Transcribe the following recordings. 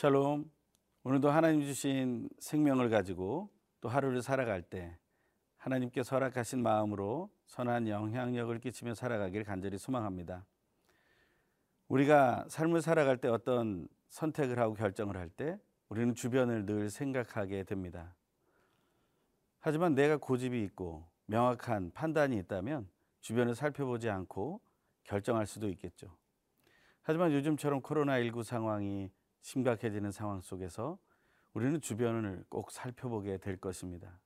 샬롬. 오늘도 하나님 주신 생명을 가지고 또 하루를 살아갈 때 하나님께 허락하신 마음으로 선한 영향력을 끼치며 살아가길 간절히 소망합니다. 우리가 삶을 살아갈 때 어떤 선택을 하고 결정을 할 때 우리는 주변을 늘 생각하게 됩니다. 하지만 내가 고집이 있고 명확한 판단이 있다면 주변을 살펴보지 않고 결정할 수도 있겠죠. 하지만 요즘처럼 코로나19 상황이 심각해지는 상황 속에서 우리는 주변을 꼭 살펴보게 될 것입니다.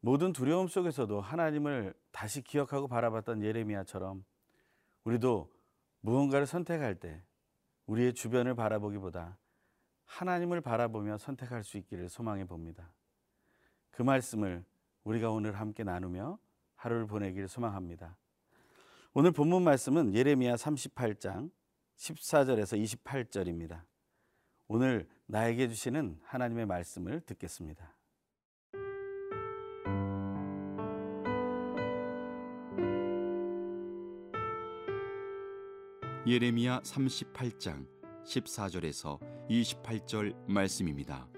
모든 두려움 속에서도 하나님을 다시 기억하고 바라봤던 예레미야처럼 우리도 무언가를 선택할 때 우리의 주변을 바라보기보다 하나님을 바라보며 선택할 수 있기를 소망해 봅니다. 그 말씀을 우리가 오늘 함께 나누며 하루를 보내기를 소망합니다. 오늘 본문 말씀은 예레미야 38장 14절에서 28절입니다. 오늘 나에게 주시는 하나님의 말씀을 듣겠습니다. 예레미야 38장 14절에서 28절 말씀입니다.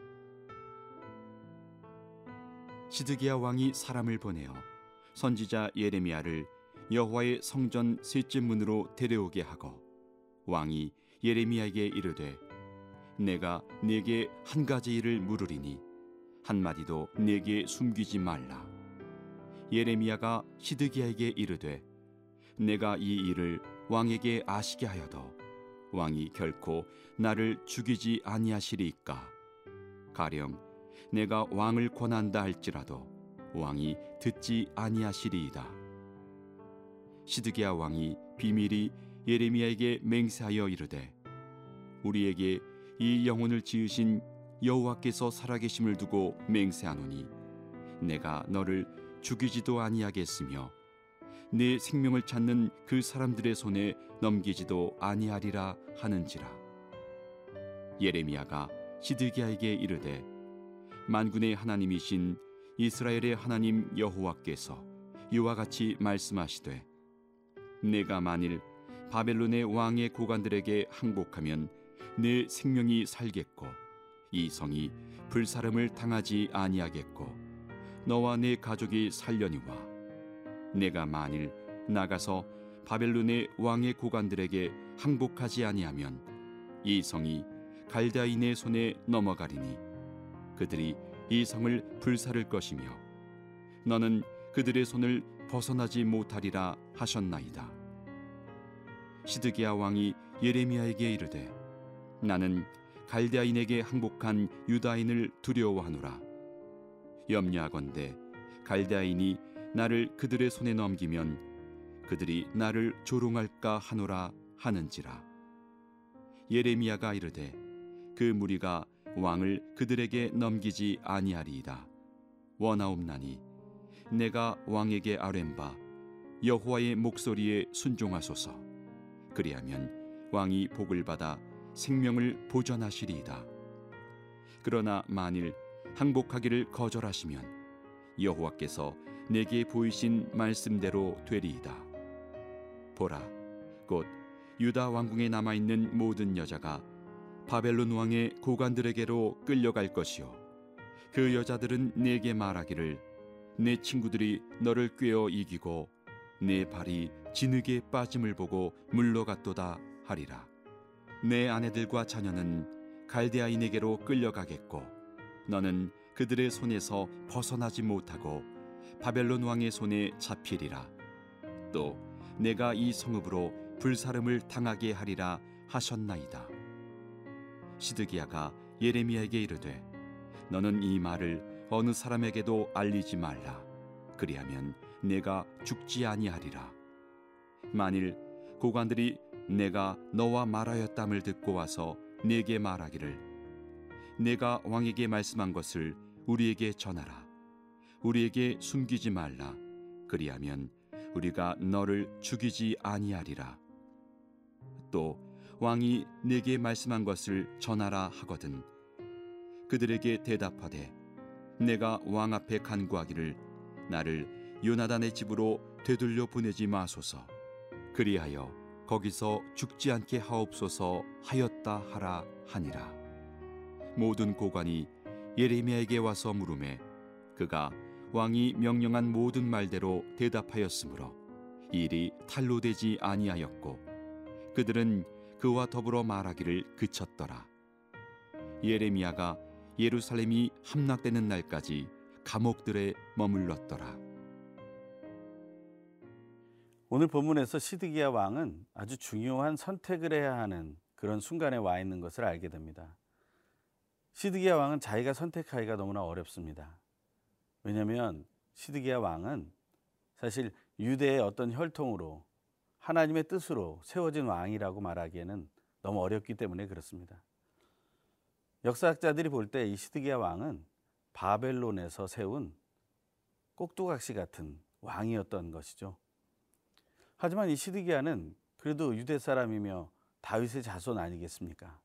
시드기야 왕이 사람을 보내어 선지자 예레미야를 여호와의 성전 셋째 문으로 데려오게 하고 왕이 예레미야에게 이르되 내가 네게 한 가지 일을 물으리니 한 마디도 네게 숨기지 말라. 예레미야가 시드기야에게 이르되 내가 이 일을 왕에게 아시게 하여도 왕이 결코 나를 죽이지 아니하시리이까? 가령 내가 왕을 권한다 할지라도 왕이 듣지 아니하시리이다. 시드기야 왕이 비밀이 예레미야에게 맹세하여 이르되 우리에게 이 영혼을 지으신 여호와께서 살아계심을 두고 맹세하노니 내가 너를 죽이지도 아니하겠으며 내 생명을 찾는 그 사람들의 손에 넘기지도 아니하리라 하는지라. 예레미야가 시드기야에게 이르되 만군의 하나님이신 이스라엘의 하나님 여호와께서 이와 같이 말씀하시되 내가 만일 바벨론의 왕의 고관들에게 항복하면 내 생명이 살겠고 이 성이 불사름을 당하지 아니하겠고 너와 내 가족이 살려니와 내가 만일 나가서 바벨론의 왕의 고관들에게 항복하지 아니하면 이 성이 갈다인의 손에 넘어가리니 그들이 이 성을 불사를 것이며 너는 그들의 손을 벗어나지 못하리라 하셨나이다. 시드기야 왕이 예레미야에게 이르되 나는 갈대아인에게 항복한 유다인을 두려워하노라. 염려하건대 갈대아인이 나를 그들의 손에 넘기면 그들이 나를 조롱할까 하노라 하는지라. 예레미야가 이르되 그 무리가 왕을 그들에게 넘기지 아니하리이다. 원하옵나니 내가 왕에게 아뢰바 여호와의 목소리에 순종하소서. 그리하면 왕이 복을 받아 생명을 보전하시리이다. 그러나 만일 항복하기를 거절하시면 여호와께서 내게 보이신 말씀대로 되리이다. 보라, 곧 유다 왕궁에 남아 있는 모든 여자가 바벨론 왕의 고관들에게로 끌려갈 것이요. 그 여자들은 내게 말하기를 내 친구들이 너를 꿰어 이기고 내 발이 진흙에 빠짐을 보고 물러갔도다 하리라. 내 아내들과 자녀는 갈대아인에게로 끌려가겠고 너는 그들의 손에서 벗어나지 못하고 바벨론 왕의 손에 잡히리라. 또 내가 이 성읍으로 불사름을 당하게 하리라 하셨나이다. 시드기야가 예레미야에게 이르되 너는 이 말을 어느 사람에게도 알리지 말라. 그리하면 내가 죽지 아니하리라. 만일 고관들이 내가 너와 말하였담을 듣고 와서 내게 말하기를 내가 왕에게 말씀한 것을 우리에게 전하라. 우리에게 숨기지 말라. 그리하면 우리가 너를 죽이지 아니하리라. 또 왕이 내게 말씀한 것을 전하라 하거든. 그들에게 대답하되 내가 왕 앞에 간구하기를 나를 요나단의 집으로 되돌려 보내지 마소서. 그리하여 거기서 죽지 않게 하옵소서 하였다 하라 하니라. 모든 고관이 예레미야에게 와서 물음에 그가 왕이 명령한 모든 말대로 대답하였으므로 일이 탈로되지 아니하였고 그들은 그와 더불어 말하기를 그쳤더라 예레미야가 예루살렘이 함락되는 날까지 감옥들에 머물렀더라 오늘 본문에서 시드기야 왕은 아주 중요한 선택을 해야 하는 그런 순간에 와 있는 것을 알게 됩니다. 시드기야 왕은 자기가 선택하기가 너무나 어렵습니다. 왜냐하면 시드기야 왕은 사실 유대의 어떤 혈통으로 하나님의 뜻으로 세워진 왕이라고 말하기에는 너무 어렵기 때문에 그렇습니다. 역사학자들이 볼 때 이 시드기야 왕은 바벨론에서 세운 꼭두각시 같은 왕이었던 것이죠. 하지만 이 시드기야는 그래도 유대 사람이며 다윗의 자손 아니겠습니까?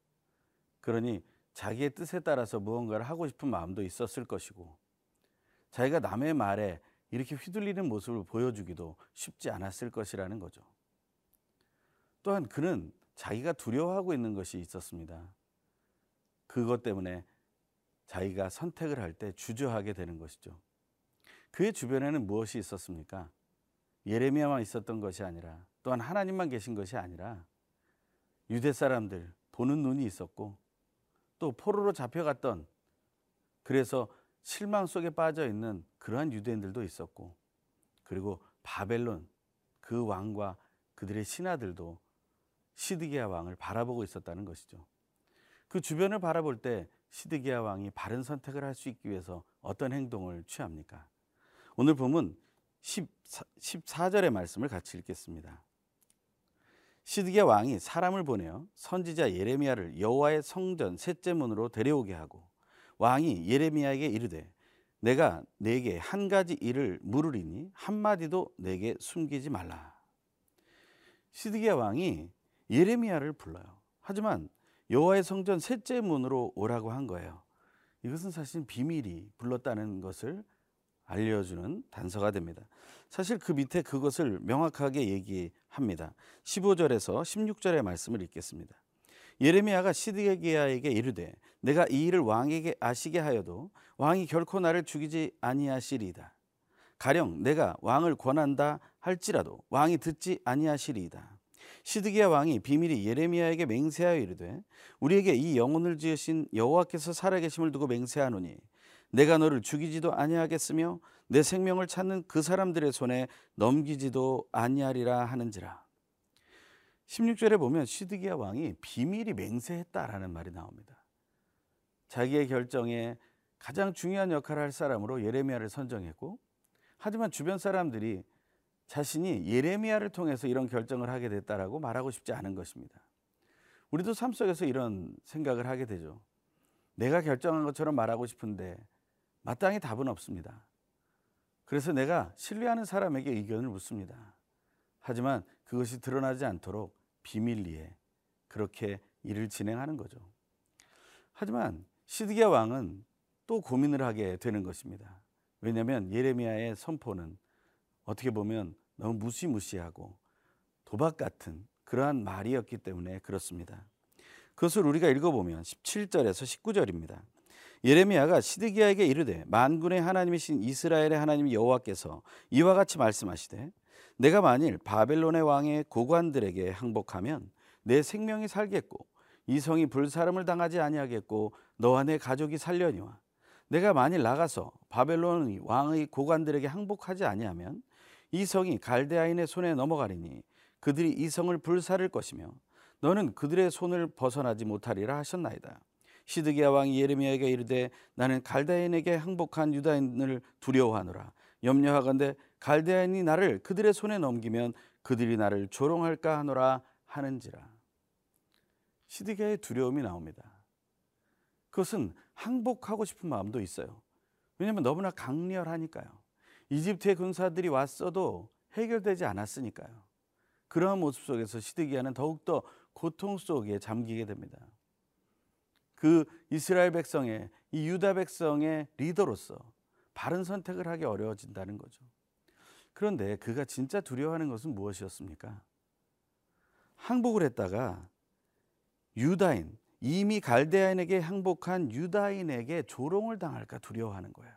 그러니 자기의 뜻에 따라서 무언가를 하고 싶은 마음도 있었을 것이고 자기가 남의 말에 이렇게 휘둘리는 모습을 보여주기도 쉽지 않았을 것이라는 거죠. 또한 그는 자기가 두려워하고 있는 것이 있었습니다. 그것 때문에 자기가 선택을 할 때 주저하게 되는 것이죠. 그의 주변에는 무엇이 있었습니까? 예레미야만 있었던 것이 아니라 또한 하나님만 계신 것이 아니라 유대 사람들 보는 눈이 있었고 또 포로로 잡혀갔던 그래서 실망 속에 빠져 있는 그러한 유대인들도 있었고 그리고 바벨론 그 왕과 그들의 신하들도 시드기야 왕을 바라보고 있었다는 것이죠. 그 주변을 바라볼 때 시드기야 왕이 바른 선택을 할 수 있기 위해서 어떤 행동을 취합니까? 오늘 보면 14, 14 절의 말씀을 같이 읽겠습니다. 시드기야 왕이 사람을 보내어 선지자 예레미야를 여호와의 성전 셋째 문으로 데려오게 하고 왕이 예레미야에게 이르되 내가 내게 한 가지 일을 물으리니 한 마디도 내게 숨기지 말라. 시드기야 왕이 예레미야를 불러요. 하지만 여호와의 성전 셋째 문으로 오라고 한 거예요. 이것은 사실 비밀이 불렀다는 것을 알려주는 단서가 됩니다. 사실 그 밑에 그것을 명확하게 얘기합니다. 15절에서 16절의 말씀을 읽겠습니다. 예레미야가 시드기야에게 이르되 내가 이 일을 왕에게 아시게 하여도 왕이 결코 나를 죽이지 아니하시리이다. 가령 내가 왕을 권한다 할지라도 왕이 듣지 아니하시리이다. 시드기야 왕이 비밀이 예레미야에게 맹세하여 이르되 우리에게 이 영혼을 지으신 여호와께서 살아계심을 두고 맹세하노니 내가 너를 죽이지도 아니하겠으며 내 생명을 찾는 그 사람들의 손에 넘기지도 아니하리라 하는지라. 16절에 보면 시드기야 왕이 비밀이 맹세했다라는 말이 나옵니다. 자기의 결정에 가장 중요한 역할을 할 사람으로 예레미야를 선정했고 하지만 주변 사람들이 자신이 예레미야를 통해서 이런 결정을 하게 됐다라고 말하고 싶지 않은 것입니다. 우리도 삶 속에서 이런 생각을 하게 되죠. 내가 결정한 것처럼 말하고 싶은데 마땅히 답은 없습니다. 그래서 내가 신뢰하는 사람에게 의견을 묻습니다. 하지만 그것이 드러나지 않도록 비밀리에 그렇게 일을 진행하는 거죠. 하지만 시드기야 왕은 또 고민을 하게 되는 것입니다. 왜냐하면 예레미야의 선포는 어떻게 보면 너무 무시무시하고 도박 같은 그러한 말이었기 때문에 그렇습니다. 그것을 우리가 읽어보면 17절에서 19절입니다. 예레미야가 시드기야에게 이르되 만군의 하나님이신 이스라엘의 하나님 여호와께서 이와 같이 말씀하시되 내가 만일 바벨론의 왕의 고관들에게 항복하면 내 생명이 살겠고 이 성이 불사름을 당하지 아니하겠고 너와 내 가족이 살려니와 내가 만일 나가서 바벨론 왕의 고관들에게 항복하지 아니하면 이 성이 갈대아인의 손에 넘어가리니 그들이 이 성을 불사를 것이며 너는 그들의 손을 벗어나지 못하리라 하셨나이다. 시드기야 왕이 예레미야에게 이르되 나는 갈대아인에게 항복한 유다인을 두려워하노라. 염려하건대 갈대아인이 나를 그들의 손에 넘기면 그들이 나를 조롱할까 하노라 하는지라. 시드기야의 두려움이 나옵니다. 그것은 항복하고 싶은 마음도 있어요. 왜냐하면 너무나 강렬하니까요. 이집트의 군사들이 왔어도 해결되지 않았으니까요. 그러한 모습 속에서 시드기야는 더욱더 고통 속에 잠기게 됩니다. 그 이스라엘 백성의 이 유다 백성의 리더로서 바른 선택을 하기 어려워진다는 거죠. 그런데 그가 진짜 두려워하는 것은 무엇이었습니까? 항복을 했다가 유다인 이미 갈대아인에게 항복한 유다인에게 조롱을 당할까 두려워하는 거예요.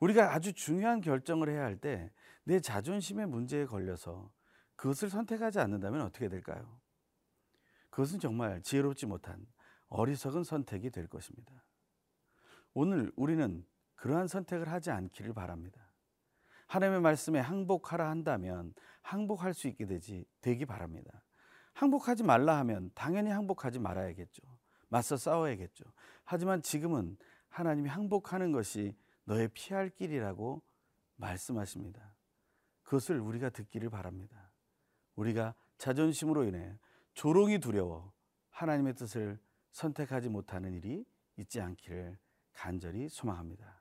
우리가 아주 중요한 결정을 해야 할 때 내 자존심의 문제에 걸려서 그것을 선택하지 않는다면 어떻게 될까요? 그것은 정말 지혜롭지 못한 어리석은 선택이 될 것입니다. 오늘 우리는 그러한 선택을 하지 않기를 바랍니다. 하나님의 말씀에 항복하라 한다면 항복할 수 있게 되지 되기 바랍니다. 항복하지 말라 하면 당연히 항복하지 말아야겠죠. 맞서 싸워야겠죠. 하지만 지금은 하나님이 항복하는 것이 너의 피할 길이라고 말씀하십니다. 그것을 우리가 듣기를 바랍니다. 우리가 자존심으로 인해 조롱이 두려워 하나님의 뜻을 선택하지 못하는 일이 있지 않기를 간절히 소망합니다.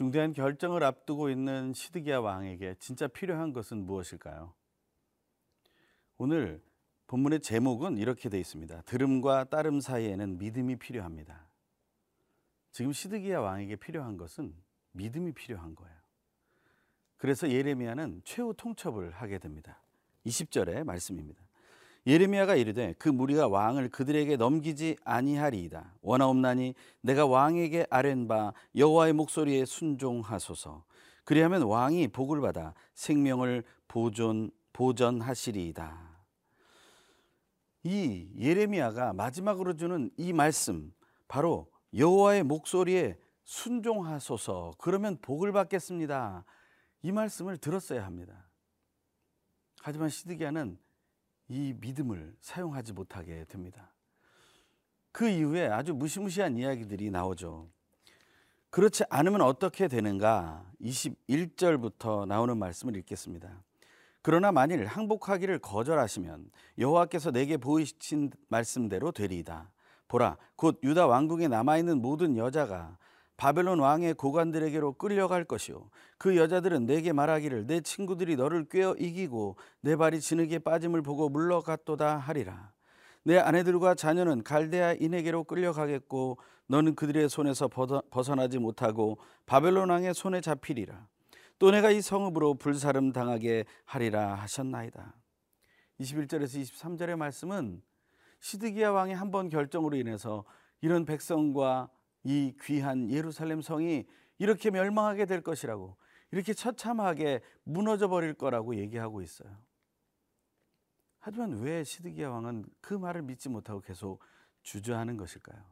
중대한 결정을 앞두고 있는 시드기야 왕에게 진짜 필요한 것은 무엇일까요? 오늘 본문의 제목은 이렇게 되어 있습니다. 들음과 따름 사이에는 믿음이 필요합니다. 지금 시드기야 왕에게 필요한 것은 믿음이 필요한 거예요. 그래서 예레미야는 최후 통첩을 하게 됩니다. 20절의 말씀입니다. 예레미야가 이르되 그 무리가 왕을 그들에게 넘기지 아니하리이다. 원하옵나니 내가 왕에게 아랜 바 여호와의 목소리에 순종하소서. 그리하면 왕이 복을 받아 생명을 보존 보전하시리이다. 이 예레미야가 마지막으로 주는 이 말씀 바로 여호와의 목소리에 순종하소서. 그러면 복을 받겠습니다. 이 말씀을 들었어야 합니다. 하지만 시드기야는 이 믿음을 사용하지 못하게 됩니다. 그 이후에 아주 무시무시한 이야기들이 나오죠. 그렇지 않으면 어떻게 되는가? 21절부터 나오는 말씀을 읽겠습니다. 그러나 만일 항복하기를 거절하시면 여호와께서 내게 보이신 말씀대로 되리이다. 보라, 곧 유다 왕궁에 남아 있는 모든 여자가 바벨론 왕의 고관들에게로 끌려갈 것이요. 그 여자들은 내게 말하기를 내 친구들이 너를 꿰어 이기고 내 발이 진흙에 빠짐을 보고 물러갔도다 하리라. 내 아내들과 자녀는 갈대아인에게로 끌려가겠고 너는 그들의 손에서 벗어나지 못하고 바벨론 왕의 손에 잡히리라 또 내가 이 성읍으로 불사름 당하게 하리라 하셨나이다 21절에서 23절의 말씀은 시드기야 왕의 한 번 결정으로 인해서 이런 백성과 이 귀한 예루살렘 성이 이렇게 멸망하게 될 것이라고 이렇게 처참하게 무너져 버릴 거라고 얘기하고 있어요. 하지만 왜 시드기야 왕은 그 말을 믿지 못하고 계속 주저하는 것일까요?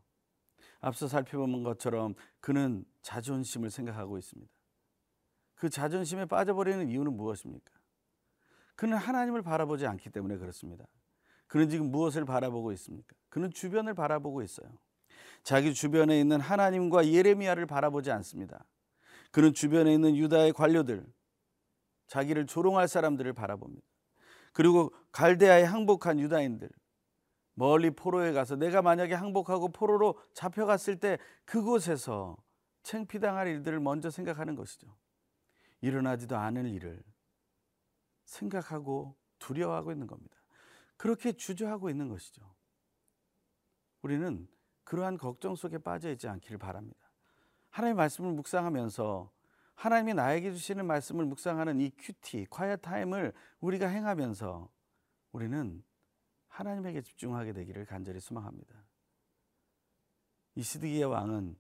앞서 살펴본 것처럼 그는 자존심을 생각하고 있습니다. 그 자존심에 빠져버리는 이유는 무엇입니까? 그는 하나님을 바라보지 않기 때문에 그렇습니다. 그는 지금 무엇을 바라보고 있습니까? 그는 주변을 바라보고 있어요. 자기 주변에 있는 하나님과 예레미야를 바라보지 않습니다. 그는 주변에 있는 유다의 관료들, 자기를 조롱할 사람들을 바라봅니다. 그리고 갈대아에 항복한 유다인들, 멀리 포로에 가서 내가 만약에 항복하고 포로로 잡혀갔을 때 그곳에서 챙피당할 일들을 먼저 생각하는 것이죠. 일어나지도 않을 일을 생각하고 두려워하고 있는 겁니다. 그렇게 주저하고 있는 것이죠. 우리는 그러한 걱정 속에 빠져 있지 않기를 바랍니다. 하나님의 말씀을 묵상하면서 하나님이 나에게 주시는 말씀을 묵상하는 이 QT, Quiet Time을 우리가 행하면서 우리는 하나님에게 집중하게 되기를 간절히 소망합니다. 이 시드기야 왕은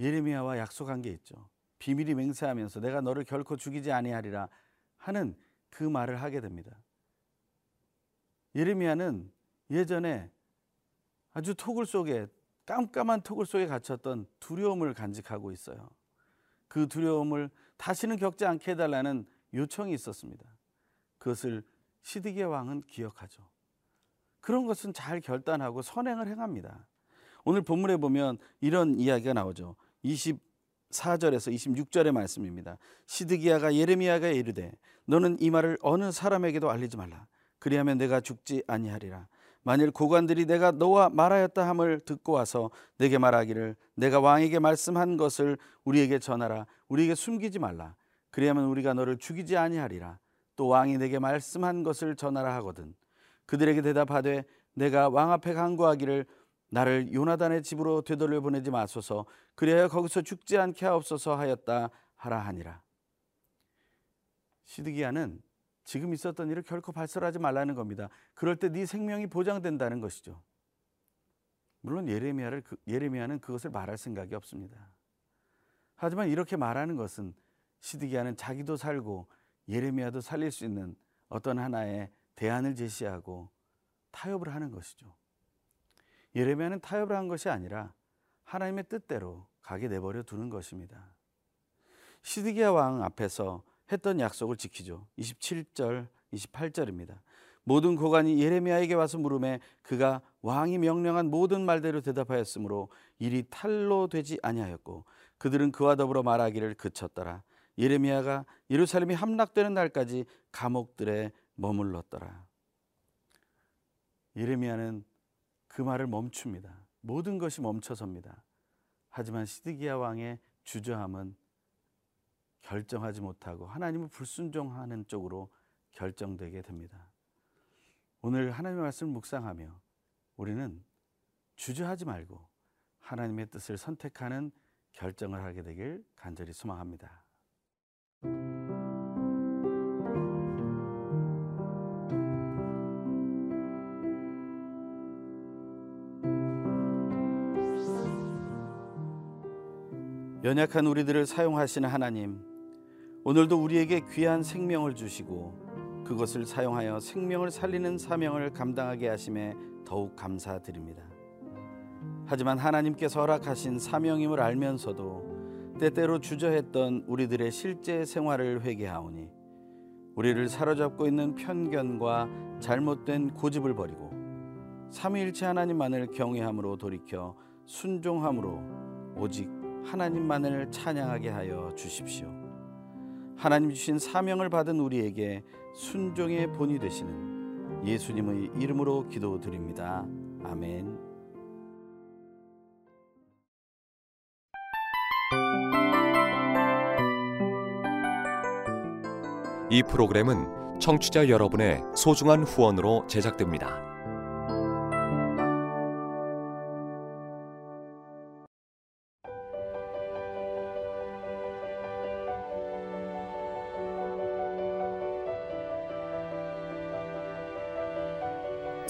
예레미야와 약속한 게 있죠. 비밀이 맹세하면서 내가 너를 결코 죽이지 아니하리라 하는 그 말을 하게 됩니다. 예레미야는 예전에 아주 토굴 속에 깜깜한 토굴 속에 갇혔던 두려움을 간직하고 있어요. 그 두려움을 다시는 겪지 않게 해달라는 요청이 있었습니다. 그것을 시드기의 왕은 기억하죠. 그런 것은 잘 결단하고 선행을 행합니다. 오늘 본문에 보면 이런 이야기가 나오죠. 24절에서 26절의 말씀입니다. 시드기야가 예레미야가 이르되 너는 이 말을 어느 사람에게도 알리지 말라. 그리하면 내가 죽지 아니하리라. 만일 고관들이 내가 너와 말하였다 함을 듣고 와서 내게 말하기를 내가 왕에게 말씀한 것을 우리에게 전하라 우리에게 숨기지 말라 그리하면 우리가 너를 죽이지 아니하리라 또 왕이 내게 말씀한 것을 전하라 하거든 그들에게 대답하되 내가 왕 앞에 간구하기를 나를 요나단의 집으로 되돌려 보내지 마소서 그래야 거기서 죽지 않게 하옵소서 하였다 하라 하니라. 시드기야는 지금 있었던 일을 결코 발설하지 말라는 겁니다. 그럴 때 네 생명이 보장된다는 것이죠. 물론 예레미야를 예레미야는 그것을 말할 생각이 없습니다. 하지만 이렇게 말하는 것은 시드기야는 자기도 살고 예레미야도 살릴 수 있는 어떤 하나의 대안을 제시하고 타협을 하는 것이죠. 예레미야는 타협을 한 것이 아니라 하나님의 뜻대로 가게 내버려 두는 것입니다. 시드기야 왕 앞에서 했던 약속을 지키죠. 27절, 28절입니다. 모든 고관이 예레미야에게 와서 물음에 그가 왕이 명령한 모든 말대로 대답하였으므로 일이 탈로 되지 아니하였고 그들은 그와 더불어 말하기를 그쳤더라. 예레미야가 예루살렘이 함락되는 날까지 감옥들에 머물렀더라. 예레미야는 그 말을 멈춥니다. 모든 것이 멈춰섭니다. 하지만 시드기야 왕의 주저함은 결정하지 못하고 하나님을 불순종하는 쪽으로 결정되게 됩니다. 오늘 하나님의 말씀을 묵상하며 우리는 주저하지 말고 하나님의 뜻을 선택하는 결정을 하게 되길 간절히 소망합니다. 연약한 우리들을 사용하시는 하나님, 오늘도 우리에게 귀한 생명을 주시고 그것을 사용하여 생명을 살리는 사명을 감당하게 하심에 더욱 감사드립니다. 하지만 하나님께서 허락하신 사명임을 알면서도 때때로 주저했던 우리들의 실제 생활을 회개하오니 우리를 사로잡고 있는 편견과 잘못된 고집을 버리고 삼위일체 하나님만을 경외함으로 돌이켜 순종함으로 오직 하나님만을 찬양하게 하여 주십시오. 하나님 주신 사명을 받은 우리에게 순종의 본이 되시는 예수님의 이름으로 기도드립니다. 아멘. 이 프로그램은 청취자 여러분의 소중한 후원으로 제작됩니다.